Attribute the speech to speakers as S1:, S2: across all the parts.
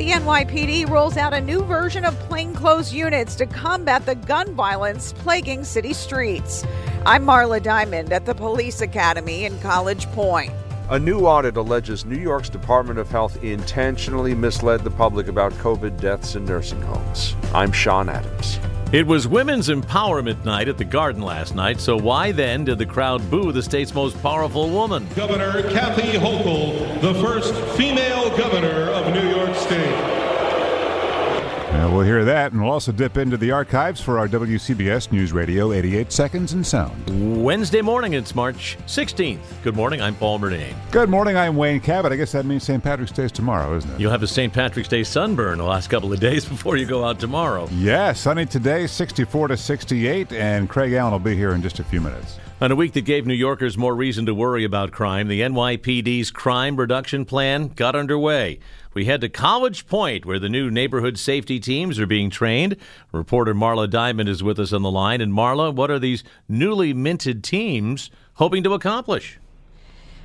S1: The NYPD rolls out a new version of plainclothes units to combat the gun violence plaguing city streets. I'm Marla Diamond at the Police Academy in College Point.
S2: A new audit alleges New York's Department of Health intentionally misled the public about COVID deaths in nursing homes. I'm Sean Adams.
S3: It was Women's Empowerment Night at the Garden last night, so why then did the crowd boo the state's most powerful woman?
S4: Governor Kathy Hochul, the first female governor of New York State.
S5: And we'll hear that, and we'll also dip into the archives for our WCBS News Radio 88 Seconds in Sound.
S3: Wednesday morning, it's March 16th. Good morning, I'm Paul Murnane.
S5: Good morning, I'm Wayne Cabot. I guess that means St. Patrick's Day is tomorrow, isn't it?
S3: You'll have a St. Patrick's Day sunburn the last couple of days before you go out tomorrow.
S5: Yeah, sunny today, 64 to 68, and Craig Allen will be here in just a few minutes.
S3: On a week that gave New Yorkers more reason to worry about crime, the NYPD's crime reduction plan got underway. We head to College Point, where the new neighborhood safety teams are being trained. Reporter Marla Diamond is with us on the line. And Marla, what are these newly minted teams hoping to accomplish?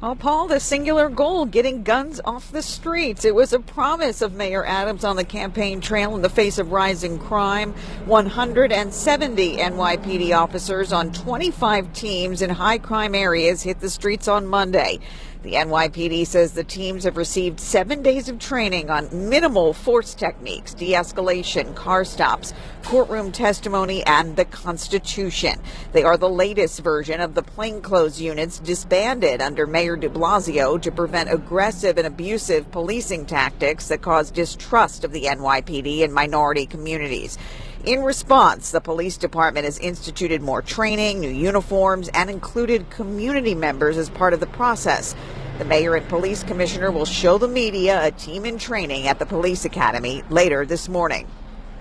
S1: Oh, Paul, the singular goal getting guns off the streets. It was a promise of Mayor Adams on the campaign trail in the face of rising crime. 170 NYPD officers on 25 teams in high crime areas hit the streets on Monday. The NYPD says the teams have received seven days of training on minimal force techniques, de escalation, car stops, courtroom testimony, and the Constitution. They are the latest version of the plainclothes units disbanded under Mayor de Blasio to prevent aggressive and abusive policing tactics that cause distrust of the NYPD in minority communities. In response, the police department has instituted more training, new uniforms, and included community members as part of the process. The mayor and police commissioner will show the media a team in training at the police academy later this morning.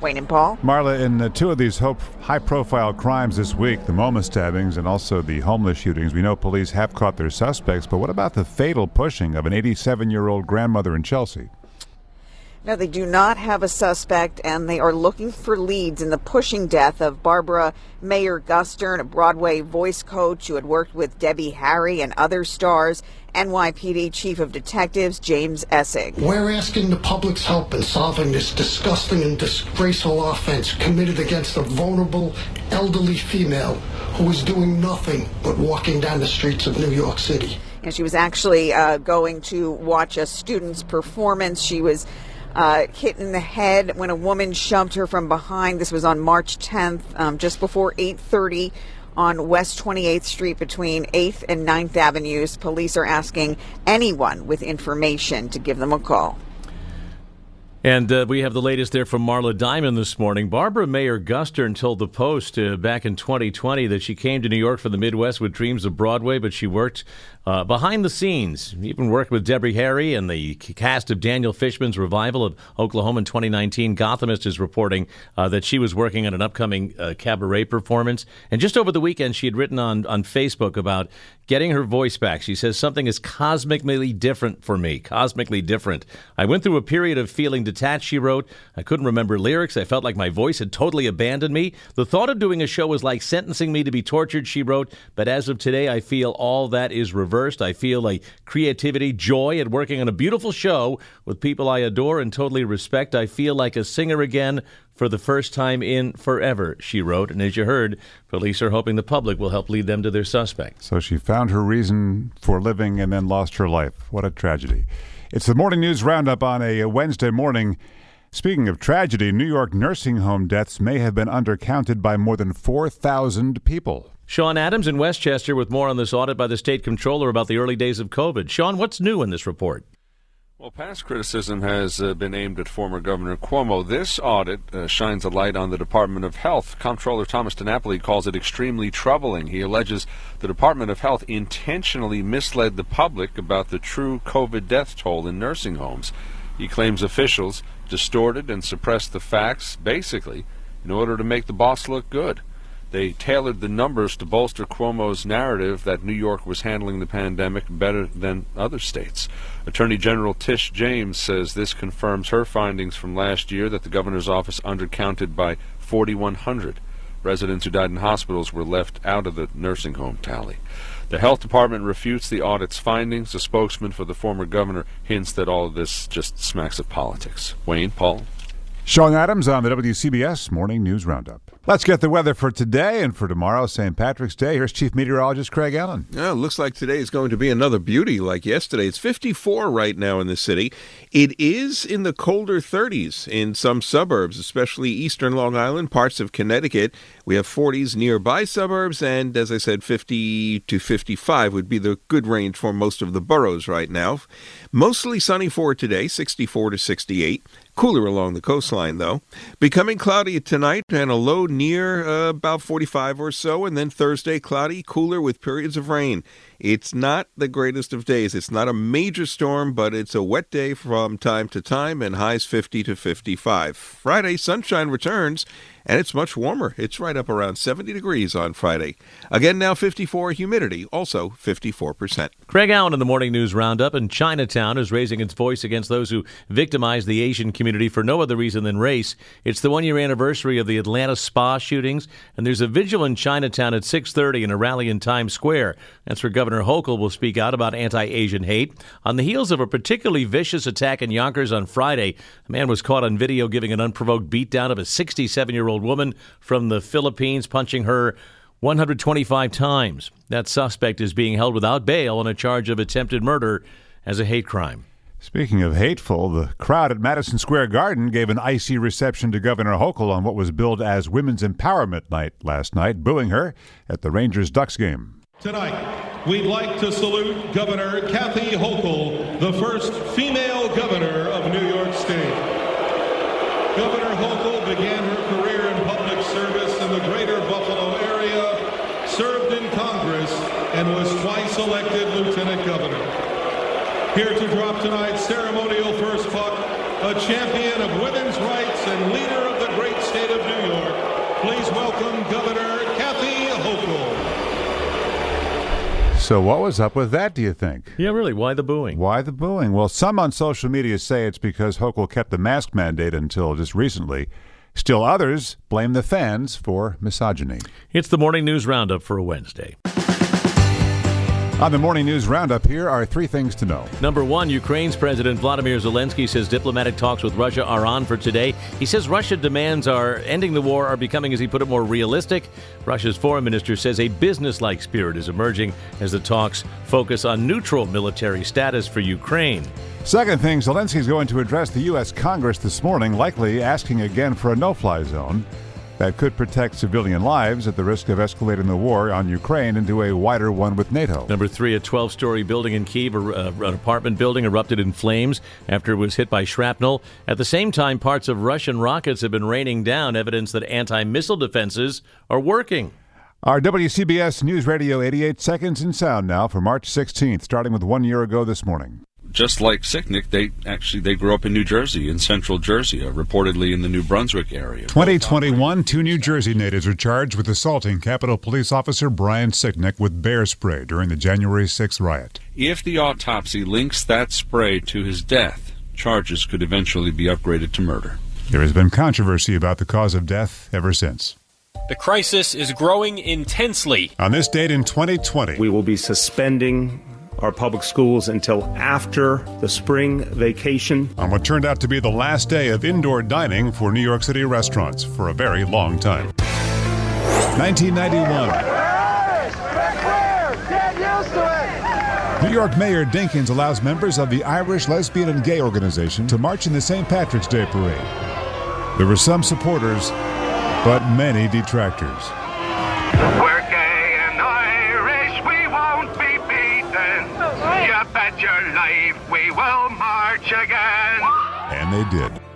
S1: Wayne and Paul.
S5: Marla, in uh, two of these high profile crimes this week, the MoMA stabbings and also the homeless shootings, we know police have caught their suspects, but what about the fatal pushing of an 87 year old grandmother in Chelsea?
S1: No, they do not have a suspect, and they are looking for leads in the pushing death of Barbara Maier Gustern, a Broadway voice coach who had worked with Debbie Harry and other stars. NYPD Chief of Detectives James Essig.
S6: We're asking the public's help in solving this disgusting and disgraceful offense committed against a vulnerable, elderly female who was doing nothing but walking down the streets of New York City.
S1: And she was actually uh, going to watch a student's performance. She was uh, hit in the head when a woman shoved her from behind. This was on March 10th, um, just before 8:30 on West 28th Street between 8th and 9th Avenues. Police are asking anyone with information to give them a call.
S3: And uh, we have the latest there from Marla Diamond this morning. Barbara Maier Gustern told the Post uh, back in 2020 that she came to New York from the Midwest with dreams of Broadway, but she worked uh, behind the scenes. Even worked with Debbie Harry and the cast of Daniel Fishman's revival of Oklahoma in 2019. Gothamist is reporting uh, that she was working on an upcoming uh, cabaret performance. And just over the weekend, she had written on, on Facebook about getting her voice back. She says, Something is cosmically different for me. Cosmically different. I went through a period of feeling detached, she wrote. I couldn't remember lyrics. I felt like my voice had totally abandoned me. The thought of doing a show was like sentencing me to be tortured, she wrote. But as of today, I feel all that is reversed. I feel like creativity, joy at working on a beautiful show with people I adore and totally respect. I feel like a singer again for the first time in forever, she wrote. And as you heard, police are hoping the public will help lead them to their suspect.
S5: So she found her reason for living and then lost her life. What a tragedy. It's the morning news roundup on a Wednesday morning. Speaking of tragedy, New York nursing home deaths may have been undercounted by more than 4,000 people.
S3: Sean Adams in Westchester with more on this audit by the state comptroller about the early days of COVID. Sean, what's new in this report?
S2: Well, past criticism has uh, been aimed at former Governor Cuomo. This audit uh, shines a light on the Department of Health. Comptroller Thomas DiNapoli calls it extremely troubling. He alleges the Department of Health intentionally misled the public about the true COVID death toll in nursing homes. He claims officials distorted and suppressed the facts, basically, in order to make the boss look good. They tailored the numbers to bolster Cuomo's narrative that New York was handling the pandemic better than other states. Attorney General Tish James says this confirms her findings from last year that the governor's office undercounted by 4,100. Residents who died in hospitals were left out of the nursing home tally. The health department refutes the audit's findings. A spokesman for the former governor hints that all of this just smacks of politics. Wayne, Paul.
S5: Sean Adams on the WCBS Morning News Roundup. Let's get the weather for today and for tomorrow, St. Patrick's Day. Here's Chief Meteorologist Craig Allen.
S7: Yeah, looks like today is going to be another beauty like yesterday. It's 54 right now in the city. It is in the colder 30s in some suburbs, especially eastern Long Island, parts of Connecticut. We have 40s nearby suburbs, and as I said, 50 to 55 would be the good range for most of the boroughs right now. Mostly sunny for today, 64 to 68. Cooler along the coastline, though. Becoming cloudy tonight and a low near uh, about 45 or so, and then Thursday, cloudy, cooler with periods of rain. It's not the greatest of days. It's not a major storm, but it's a wet day from time to time, and highs 50 to 55. Friday, sunshine returns and it's much warmer. It's right up around 70 degrees on Friday. Again, now 54 humidity, also 54%.
S3: Craig Allen in the Morning News Roundup, in Chinatown is raising its voice against those who victimize the Asian community for no other reason than race. It's the one-year anniversary of the Atlanta spa shootings, and there's a vigil in Chinatown at 6:30 and a rally in Times Square. That's where Governor Hochul will speak out about anti-Asian hate. On the heels of a particularly vicious attack in Yonkers on Friday, a man was caught on video giving an unprovoked beatdown of a 67-year-old old woman from the Philippines, punching her 125 times. That suspect is being held without bail on a charge of attempted murder as a hate crime.
S5: Speaking of hateful, the crowd at Madison Square Garden gave an icy reception to Governor Hochul on what was billed as Women's Empowerment Night last night, booing her at the Rangers Ducks game.
S4: Tonight, we'd like to salute Governor Kathy Hochul, the first female governor of New York State. Governor Hochul began her career in public service in the greater Buffalo area, served in Congress, and was twice elected lieutenant governor. Here to drop tonight's ceremonial first puck, a champion of women's rights and leader of the great state of New York. Please welcome Governor Kathy.
S5: So, what was up with that, do you think?
S3: Yeah, really. Why the booing?
S5: Why the booing? Well, some on social media say it's because Hochul kept the mask mandate until just recently. Still others blame the fans for misogyny.
S3: It's the Morning News Roundup for a Wednesday.
S5: On the Morning News Roundup, here are three things to know.
S3: Number one, Ukraine's President Vladimir Zelensky says diplomatic talks with Russia are on for today. He says Russia demands are ending the war are becoming, as he put it, more realistic. Russia's foreign minister says a business-like spirit is emerging as the talks focus on neutral military status for Ukraine.
S5: Second thing, Zelensky's going to address the U.S. Congress this morning, likely asking again for a no-fly zone that could protect civilian lives at the risk of escalating the war on Ukraine into a wider one with NATO.
S3: Number three, a 12 story building in Kiev, uh, an apartment building, erupted in flames after it was hit by shrapnel. At the same time, parts of Russian rockets have been raining down, evidence that anti missile defenses are working.
S5: Our WCBS News Radio 88 seconds in sound now for March 16th, starting with one year ago this morning
S2: just like Sicknick, they actually they grew up in New Jersey, in central Jersey, uh, reportedly in the New Brunswick area.
S5: 2021, two New Jersey natives are charged with assaulting Capitol Police Officer Brian Sicknick with bear spray during the January 6th riot.
S2: If the autopsy links that spray to his death, charges could eventually be upgraded to murder.
S5: There has been controversy about the cause of death ever since.
S8: The crisis is growing intensely.
S5: On this date in 2020,
S9: we will be suspending our public schools until after the spring vacation.
S5: On what turned out to be the last day of indoor dining for New York City restaurants for a very long time. 1991. New York Mayor Dinkins allows members of the Irish Lesbian and Gay Organization to march in the St. Patrick's Day parade. There were some supporters, but many detractors.
S10: Life we will march again.
S5: And they did.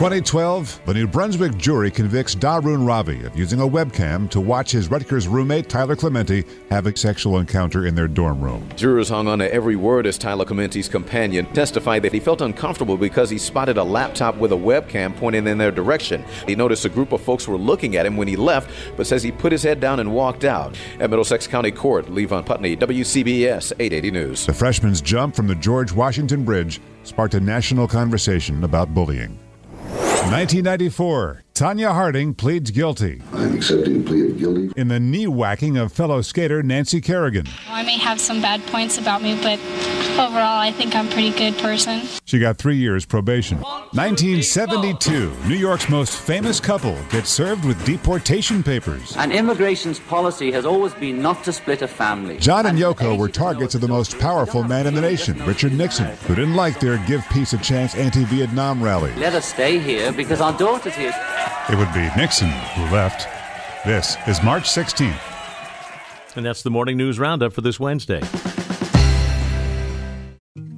S5: 2012, the New Brunswick jury convicts Dharun Ravi of using a webcam to watch his Rutgers roommate Tyler Clementi have a sexual encounter in their dorm room.
S11: Jurors hung on to every word as Tyler Clementi's companion testified that he felt uncomfortable because he spotted a laptop with a webcam pointing in their direction. He noticed a group of folks were looking at him when he left, but says he put his head down and walked out. At Middlesex County Court, Levon Putney, WCBS 880 News.
S5: The freshman's jump from the George Washington Bridge sparked a national conversation about bullying. 1994, Tonya Harding pleads guilty.
S12: I'm accepting a plea of guilty.
S5: In the knee whacking of fellow skater Nancy Kerrigan.
S13: I may have some bad points about me, but overall, I think I'm a pretty good person.
S5: She got three years probation. 1972, New York's most famous couple gets served with deportation papers.
S14: And immigration's policy has always been not to split a family.
S5: John and Yoko were targets of the most powerful man in the nation, Richard Nixon, who didn't like their Give Peace a Chance anti Vietnam rally.
S14: Let us stay here because our daughter's here.
S5: It would be Nixon who left. This is March 16th.
S3: And that's the morning news roundup for this Wednesday.